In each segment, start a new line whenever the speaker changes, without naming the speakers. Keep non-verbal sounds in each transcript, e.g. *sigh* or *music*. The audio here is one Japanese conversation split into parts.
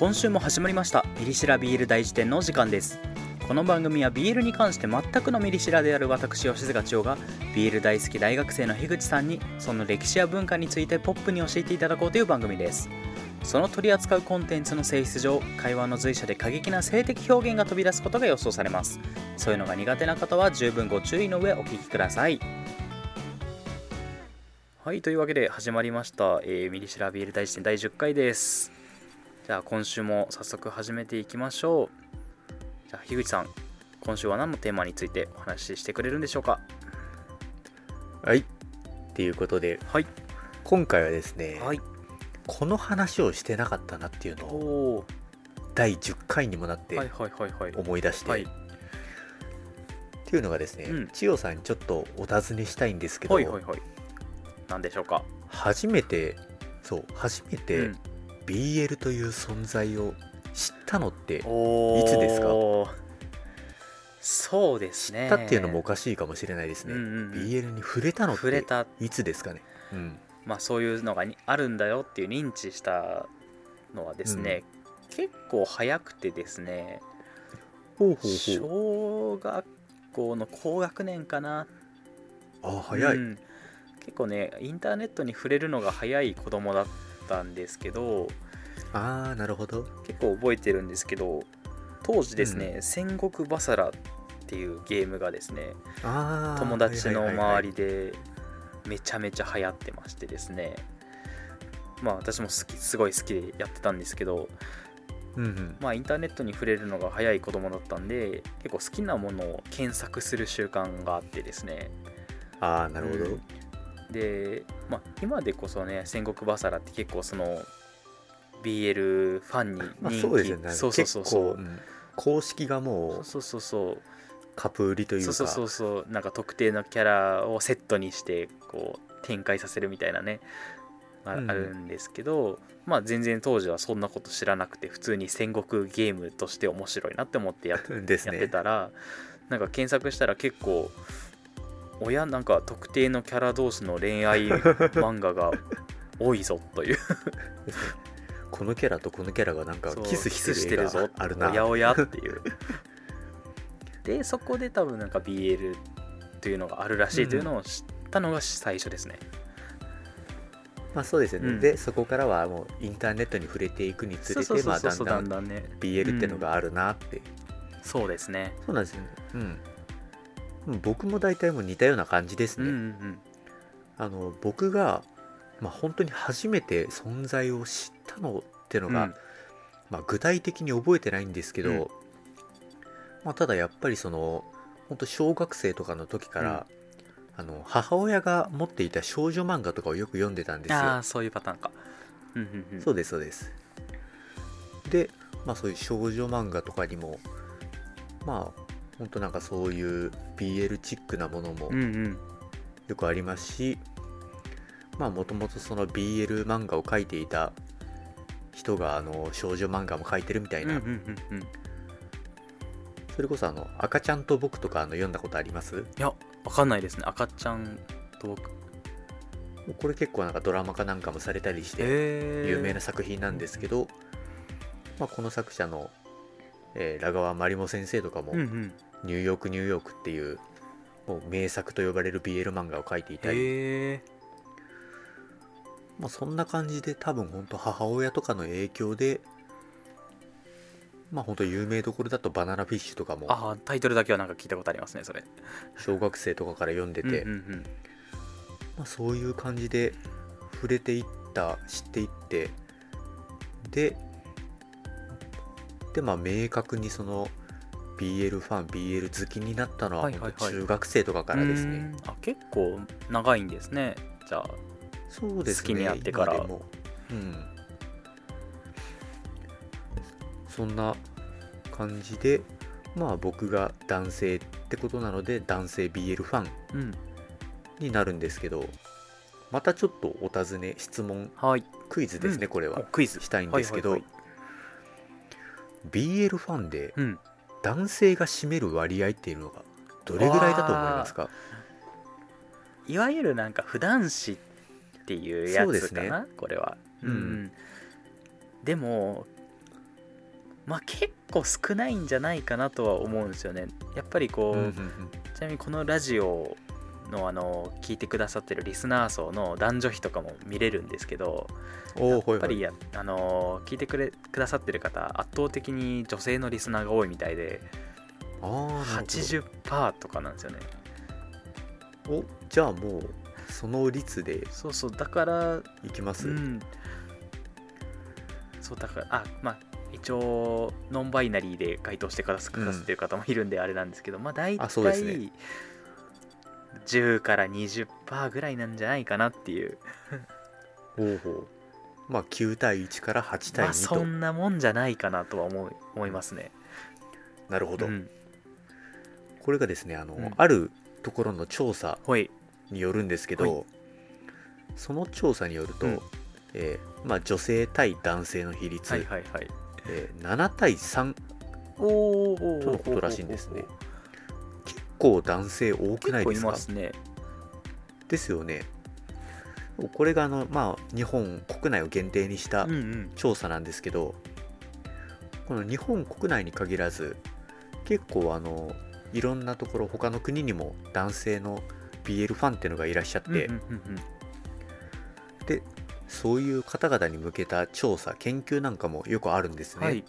今週も始まりました。ミリシラビール大辞典の時間です。この番組はビールに関して全くのミリシラである私吉塚千代がビール大好き大学生の樋口さんにその歴史や文化についてポップに教えていただこうという番組です。その取り扱うコンテンツの性質上会話の随所で過激な性的表現が飛び出すことが予想されます。そういうのが苦手な方は十分ご注意の上お聞きください。はいというわけで始まりました、えーミリシラビール大辞典第10回です。じゃあ今週も早速始めていきましょう。じゃあ樋口さん今週は何のテーマについてお話ししてくれるんでしょうか？
はい。っていうことで、
はい。
今回はですね、
はい。
この話をしてなかったなっていうの
お
を
お
第10回にもなって
はいはいはいはい。
思い出して、
はい。
っていうのがですね、
うん。
千代さんにちょっとお尋ねしたいんですけど、
はいはいはい。何でしょうか？
初めて、そう、初め
う
て
ん
BL という存在を知ったのって、いつですか？
そうですね
知ったっていうのもおかしいかもしれないですね。
うんうんうん
BL に触れたのって
触れた
いつですかね？うん。
まあそういうのがにあるんだよっていう認知したのはですね、結構早くてですね。小学校の高学年かな
あ、早い。
うん結構ねインターネットに触れるのが早い子供だったんですけど
あー、なるほど。
結構覚えてるんですけど当時ですね、戦国バサラっていうゲームがですね友達の周りでめちゃめちゃ流行ってましてですねまあ私も好きすごい好きでやってたんですけど
うんうん。
まあインターネットに触れるのが早い子供だったんで結構好きなものを検索する習慣があってですね
あー、なるほど。
うんで、まあ、今でこそね戦国バサラって結構その BL ファンに
まあ、
人気、
そうですよね。
そうそうそうそう。
結構うん。公式がもう
そうそうそう。
カプ売りというか。
そうそうそうなんか特定のキャラをセットにしてこう展開させるみたいなね。あ,、
うん。
あるんですけどまあ全然当時はそんなこと知らなくて普通に戦国ゲームとして面白いなって思ってやっ *laughs*
です
やって
ね。
たらなんか検索したら結構親なんか特定のキャラ同士の恋愛漫画が多いぞという *laughs*
このキャラとこのキャラがなんかキスしてる絵
ぞ
があるな。
おやおやっていう *laughs* でそこで多分なんか BL というのがあるらしいというのを知ったのが最初ですね、
まあそうですよね。
うん
で、そこからはもうインターネットに触れていくにつれて、まあだん
だ
だん
んだんね
BL ってのがあるなって。
そうですね
そうなんですよね。うんうん。僕も大体もう似たような感じです
うんう
ね。
ん
あの僕が、まあ、本当に初めて存在を知ったのっていうのが、
うん。
まあ、具体的に覚えてないんですけど、
うん。
まあ、ただやっぱりその本当小学生とかの時から、あの母親が持っていた少女漫画とかをよく読んでたんですよ。
ああ。そういうパターンか。うんうんうん。
そうですそうです。で、まあ、そういう少女漫画とかにもまあ本当なんかそういう BL チックなものも
うんうん。
よくありますし、まあもともとその BL 漫画を描いていた人があの少女漫画も描いてるみたいな、それこそあの赤ちゃんと僕とかあの読んだことあります？
いやわかんないですね。赤ちゃんと僕。
これ結構なんかドラマ化なんかもされたりして
へ
有名な作品なんですけど、まあ、この作者の、えー、ラガワマリモ先生とかも、ニューヨークニューヨークっていうもう名作と呼ばれる BL 漫画を描いていたり、まあ、そんな感じで多分本当母親とかの影響でまあ本当有名どころだとバナナフィッシュとかも
ああタイトルだけはなんか聞いたことありますねそれ。
小学生とかから読んでて、まあ、そういう感じで触れていった知っていってででまあ明確にその BL ファン BL 好きになったのは中学生とかからですね、
うーん。あ結構長いんですね。じゃあ
そうですね
好きになってから。
うん。そんな感じでまあ僕が男性ってことなので男性 BL ファン
うん。
になるんですけどまたちょっとお尋ね質問
はい。
クイズですね、
うん。
これは。
おクイズ。
したいんですけど、
はいはい
BL ファンで
うん。
男性が占める割合っていうのがどれぐらいだと思いますか？
いわゆるなんか普段詞っていうや
そうです
つかな、
ね。
これは。
うん。
うん。でもまあ結構少ないんじゃないかなとは思うんですよね。やっぱりこう、
うんうん
ちなみにこのラジオのあの聞いてくださってるリスナー層の男女比とかも見れるんですけどやっぱりや、あの聞いてくれくださってる方圧倒的に女性のリスナーが多いみたいで
あーなるほど。
80%とかなんですよね。
おじゃあもうその率で
そうそうだから
いきます、
うん。そうだからあまあ一応ノンバイナリーで回答してくださってる方もいるんであれなんですけど、まあ大
あそうです
体
ね。
10から20%ぐらいなんじゃないかなっていう。
ほうほう。まあ9対1から8対
まあ
2と、
そんなもんじゃないかなとは思い思いますね。
なるほど、
うん。
これがですねあの、
うん。
あるところの調査によるんですけど、
は
その調査によると、
うん。
えーまあ、女性対男性の比率、
はいはいはい。
えー7対3
おー
とのことらしいんですね。結構男性多くない
結構い
ですか
ますね。
ですよね。これがあの、まあ、日本国内を限定にした
うんうん。
調査なんですけど、この日本国内に限らず結構あのいろんなところ他の国にも男性の BL ファンっていうのがいらっしゃって、でそういう方々に向けた調査研究なんかもよくあるんですね、
はい。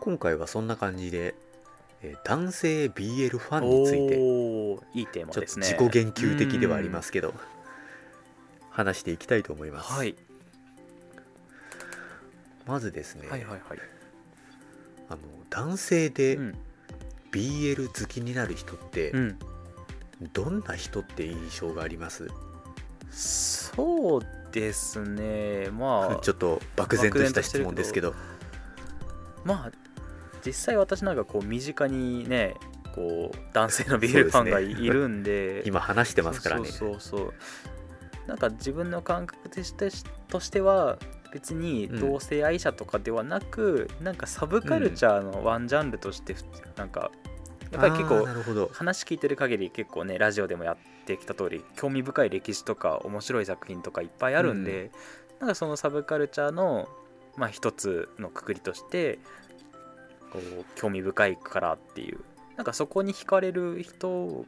今回はそんな感じで、えー男性 BL ファンについて
いいテーマ
ちょっと
ですね
自己言及的ではありますけど話していきたいと思います、
はい。
まずですね、
はいはいはい。
あの男性で
うん。
BL 好きになる人って
うん
どんな人って印象があります、
そうですね。まあ *laughs*
ちょっと漠然とした質問ですけど。
まあ実際私なんかこう身近にねこう男性の
そう
BL
ですね
ファンがいるんで。*laughs*
今話してますからね。
そうそうなんか自分の感覚としてとしては別に同性愛者とかではなく、なんかサブカルチャーのワンジャンルとしてふなんかやっぱり結構話聞いてる限り結構ねラジオでもやってきた通り興味深い歴史とか面白い作品とかいっぱいあるんで、なんかそのサブカルチャーのまあ一つのくくりとしてこう興味深いからっていうなんかそこに惹かれる人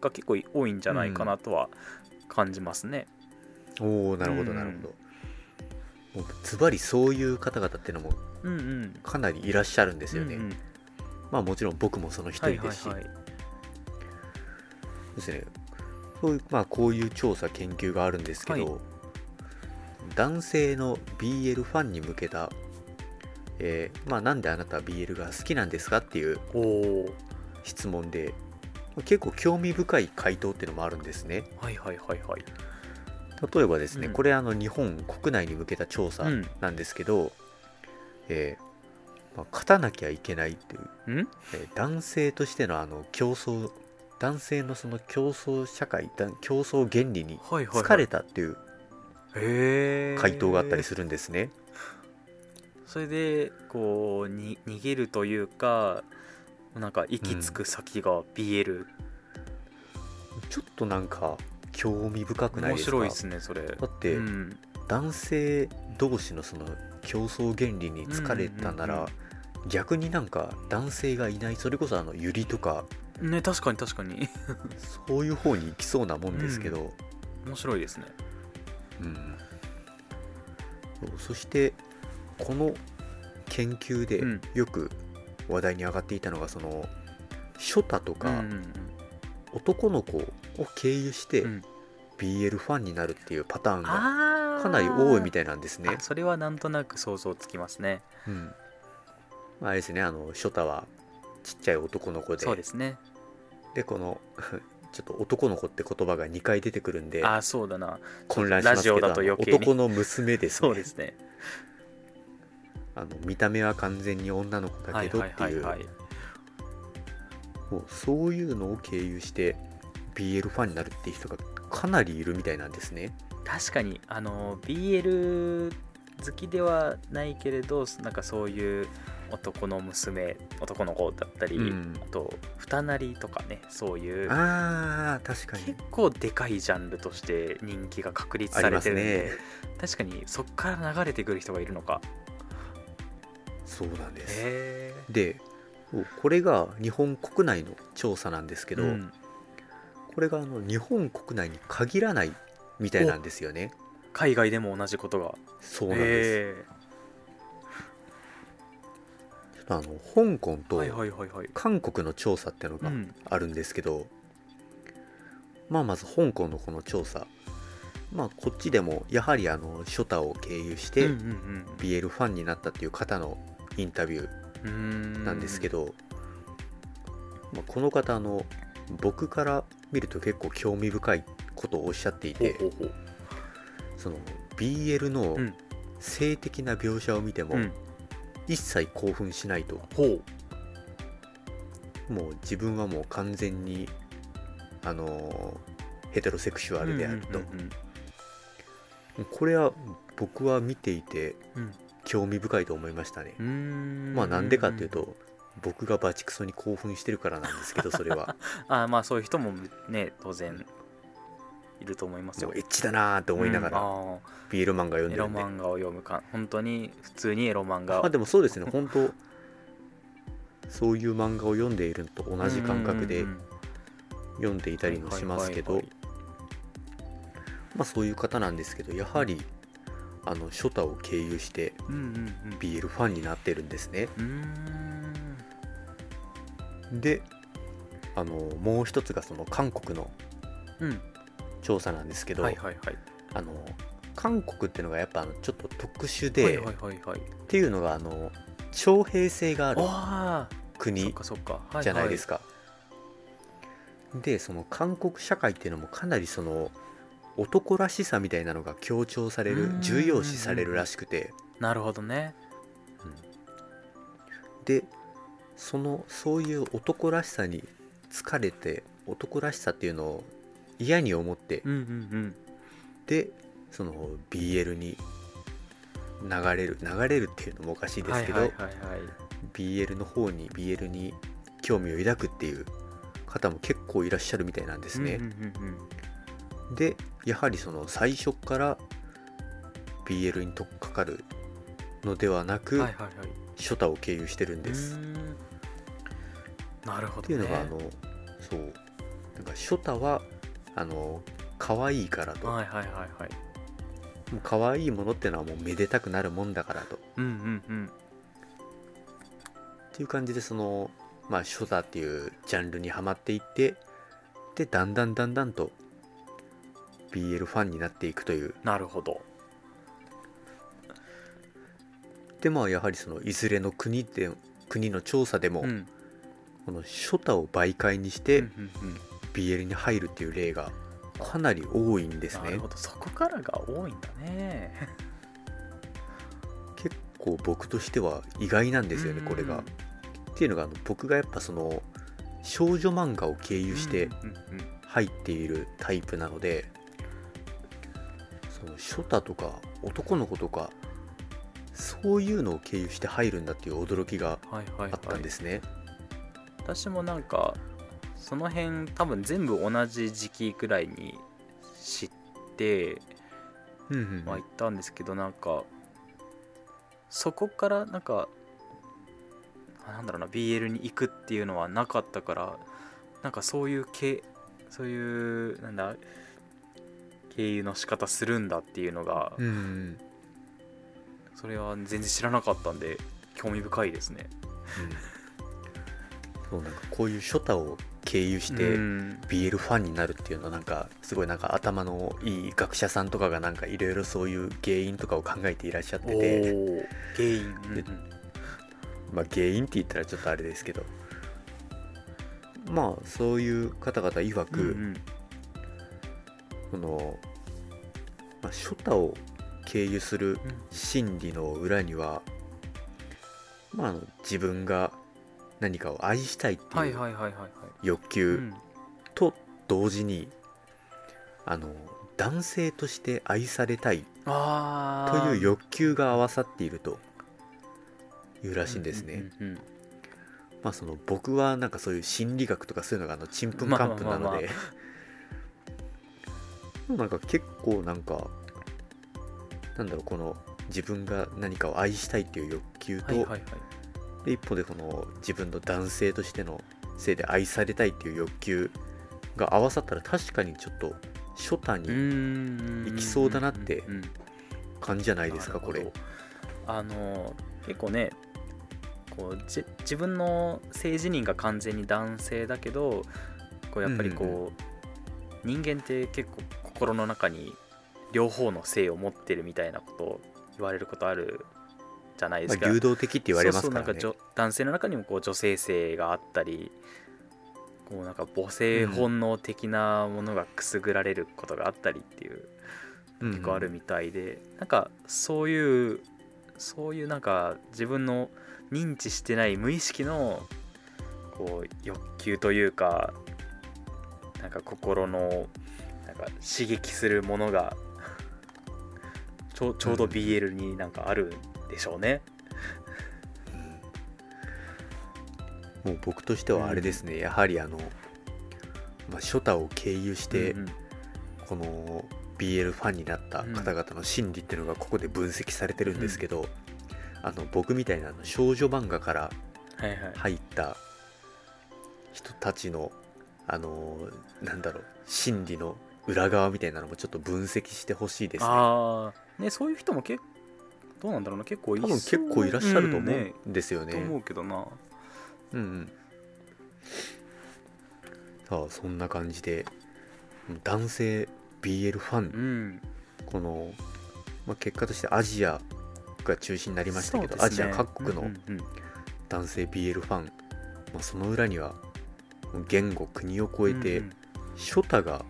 が結構多いんじゃないかなとは感じますね。
おおなるほど
うん。
なるほど、もうズバリそういう方々っていうのも
うんうん。
かなりいらっしゃるんですよね、
うんうん
まあもちろん僕もその一
はい
人ですし、
はいはい。
ですねそういうまあこういう調査研究があるんですけど、
はい
男性の BL ファンに向けた、えーまあ、なんであなたは BL が好きなんですかっていう。質問で結構興味深い回答っていうのもあるんですね
はいはいはいはい。
例えばですね、
うん
これあの日本国内に向けた調査
うん
なんですけど、えーまあ、勝たなきゃいけないっていう、
ん？
えー男性としてのあの競争男性のその競争社会だ競争原理に
はいはい、はい。
疲れたっていう。回答があったりするんですね。
それでこうに逃げるというかなんか行き着く先が BL、
ちょっとなんか興味深くない
面
ですか？
白いですねそれ
だって、
うん、
男性同士のその競争原理に疲れたなら、
うんうんうん
逆になんか男性がいないそれこそあのユリとか
ね確かに確かに。
そういう方に行きそうなもんですけど、
面白いですね。
うん。そしてこの研究で
うん。
よく話題に上がっていたのがそのショタとか
うんうん
男の子を経由して
うん。
BL ファンになるっていうパターンがかなり多いみ
た
たいなんですね。
あ。それはなんとなく想像つきますね。
うんまあ、あれですねあのショタはちっちゃい男の子で。
そうですね。
でこの *laughs* ちょっと男の子って言葉が2回出てくるんで
ああそうだな。
混乱しますけど
ラジオだと余計
男の娘ですね。
そうですね。*laughs*
あの見た目は完全に女の子だけどっていう。
はいはい
もうそういうのを経由して BL ファンになるっていう人がかなりいるみたいなんですね。
確かにあの BL 好きではないけれどなんかそういう男の娘男の子だったり、
うん。
あと二なりとかねそういう。
あー確かに。
結構でかいジャンルとして人気が確立されてるんで、
ね。
確かにそっから流れてくる人がいるのか。
そうなんです。
へ
でこれが日本国内の調査なんですけど、
えうん。
これがあの日本国内に限らないみたいなんですよね。
海外でも同じことが。
そうなんです、あの香港と韓国の調査っていうのが
うん。
あるんですけど、まあまず香港のこの調査。まあこっちでもやはりあのショタを経由して BL ファンになったっていう方のインタビューなんですけど、まあ、この方あの僕から見ると結構興味深いことをおっしゃっていてその BL の
うん。
性的な描写を見ても
うん
一切興奮しないと、
ほう。
もう自分はもう完全にあのヘテロセクシュアルであると、
うんうん
これは僕は見ていて
うん。
興味深いと思いましたね、まあなんでかっていうと僕がバチクソに興奮してるからなんですけどそれは。*laughs*
あまあそういう人もね当然いると思いますよ。
エッチだなーって思いながら。
うん。あ
BL 漫画読んでる。んで、
漫画を読むか本当に普通にエロ漫画 *laughs*
まあでもそうですね。本当そういう漫画を読んでいるのと同じ感覚で読んでいたりもしますけど。まあそういう方なんですけどやはりあのショタを経由して BL ファンになってるんですね。であのもう一つがその韓国の
うん
調査なんですけど、
はいはいはい。
あの韓国っていうのがやっぱちょっと特殊で、
はいはいはいはい。
っていうのがあの徴兵制がある国
かそっか、は
じゃないですか。でその韓国社会っていうのもかなりその男らしさみたいなのが強調される
うん。
重要視されるらしくて、
なるほどね。
でそのそういう男らしさに疲れて男らしさっていうのを嫌に思って、
うんうんうん。
でその BL に流れる流れるっていうのもおかしいですけど、
はいはいはいはい。
BL の方に BL に興味を抱くっていう方も結構いらっしゃるみたいなんですね。
うんうんうん
でやはりその最初から BL に取っかかるのではな
う
く、
んはいはいはい。
ショタを経由してるんです。
なるほど、ね、
っていうのがあのそう。なんかショタはあの可愛いからと、
はいはいはいはい。
もう可愛いものってのはもうめでたくなるもんだからと。っ
うんうんうん。
ていう感じでそのまあショタっていうジャンルにはまっていってでだんだんだんだんと BL ファンになっていくという。
なるほど。
でまあやはりそのいずれの国で国の調査でも、
うん。
このショタを媒介にし
う
て
んうんうん
BL に入るっていう例がかなり多いんですね。
なるほど。そこからが多いんだね。*laughs*
結構僕としては意外なんですよねこれが。っていうのがあの僕がやっぱその少女漫画を経由して入っているタイプなのでそのショタとか男の子とかそういうのを経由して入るんだっていう驚きが
はいはいはい。
あったんですね。
私もなんかその辺多分全部同じ時期くらいに知って
うんうん
は行ったんですけどなんかそこからなんかあなんだろうな BL に行くっていうのはなかったからなんかそういう系そういうなんだ経由の仕方するんだっていうのが、
うんうん。
それは全然知らなかったんで興味深いですね。
うんそうなんかこういうショタを経由して
うん。
BL ファンになるっていうのはなんかすごいなんか頭のいい学者さんとかがなんかいろいろそういう原因とかを考えていらっしゃって
お
て
ー。原因、うんうん
まあ原因って言ったらちょっとあれですけどまあそういう方々曰く、
うんうん。
その、まあ、ショタを経由する心理の裏には、まあ、自分が何かを愛したいって
はいいう
欲求
ん。
と同時に、あの男性として愛されたいという欲求が合わさっているというらしいんですね。まあその僕はなんかそういう心理学とかそういうのがあのちんぷんかんぷんなので、なんか結構なんかなんだろうこの自分が何かを愛したいっていう欲求と、で一方でこの自分の男性としての性で愛されたいっていう欲求が合わさったら確かにちょっと初太に
ん。
いきそうだなって
うんうん
感じじゃないですかこれ。
あの結構ねこうじ自分の性自認が完全に男性だけどこうやっぱりこう、人間って結構心の中に両方の性を持ってるみたいなことを言われることあるじゃないで
ますあ、
か。
流動的って言われますからね。
そうそうなんか女男性の中にもこう女性性があったりこうなんか母性本能的なものがくすぐられることがあったりっていう結構あるみたいで、なんかそういうそういうなんか自分の認知してない無意識のこう欲求というかなんか心のなんか刺激するものがちょうちょうど BL になんかあるんでしょうね。
もう僕としてはあれですね、やはりあの、まあ、初太を経由して、
うんうん。
この BL ファンになった方々の心理っていうのがここで分析されてるんですけど、あの僕みたいな少女漫画から入った人たちのあのなんだろう心理の裏側みたいなのもちょっと分析してほしいですね。
ねそういう人も結どうなんだろうな。結構い
多分結構いらっしゃると思うんですよね,、
と思うけどな。
うんうん。さあそんな感じで男性 BL ファン。
うん。
この、まあ、結果としてアジアが中心になりましたけど、
そうですね。
アジア各国の
うんうんうん。
男性 BL ファン、まあ、その裏には言語国を超えて、
うんうん。
初太が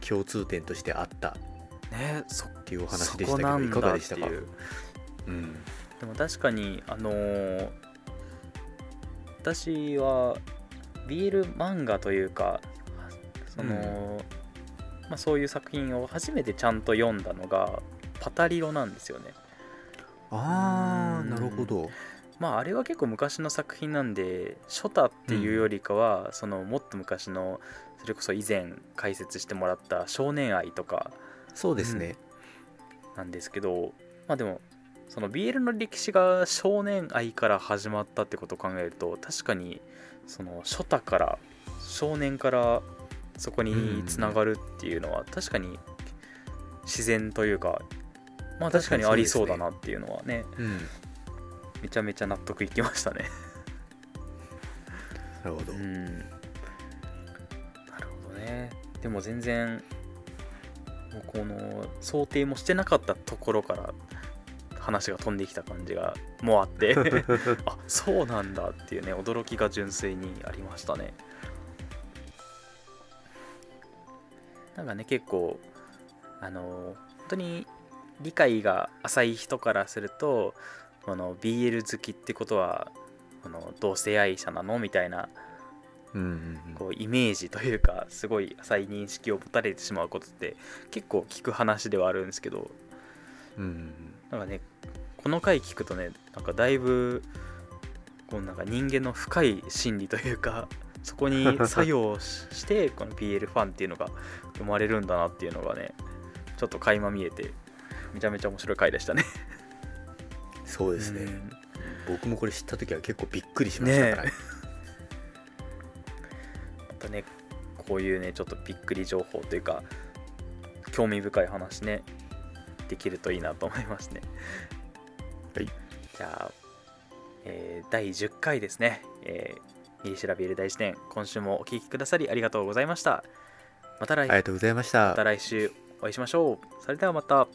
共通点としてあった。
ねそ
っていうお話でし
そこな
たけどいかがでしてたか？
いう
うん。
でも確かにあのー私は BL 漫画というかその、まあ、そういう作品を初めてちゃんと読んだのがパタリロなんですよね。うん。
ああなるほど。
まああれは結構昔の作品なんで初太っていうよりかは、そのもっと昔のそれこそ以前解説してもらった少年愛とか
そうですね、
なんですけどまあでもその BL の歴史が少年愛から始まったってことを考えると確かにその初太から少年からそこにつながるっていうのは確かに自然というかまあ確かにありそうだなっていうのはね
うん。
めちゃめちゃ納得いきましたね。*laughs*
なるほど、
うん。なるほどね。でも全然この想定もしてなかったところから話が飛んできた感じがもうあって *laughs* あそうなんだっていうね驚きが純粋にありましたね。なんかね結構あの本当に理解が浅い人からするとこの BL 好きってことはこの同性愛者なのみたいなこうイメージというかすごい浅い認識を持たれてしまうことって結構聞く話ではあるんですけど
うんうん。
なんかねこの回聞くとねなんかだいぶこうなんか人間の深い心理というか *laughs* そこに作用しして *laughs* この BL ファンっていうのが生まれるんだなっていうのがねちょっと垣間見えてめちゃめちゃ面白い回でしたね。
そうですね、
うん。
僕もこれ知った時は結構びっくりしましたから、
ねまたねこういうねちょっとびっくり情報というか興味深い話ねできるといいなと思いますねゃあ、えー第10回ですね「えー、ミリシラビール大辞典」今週もお聞きくださりありがとうございました。また来,、
ありがとうございました。
また来週お会いしましょう。それではまた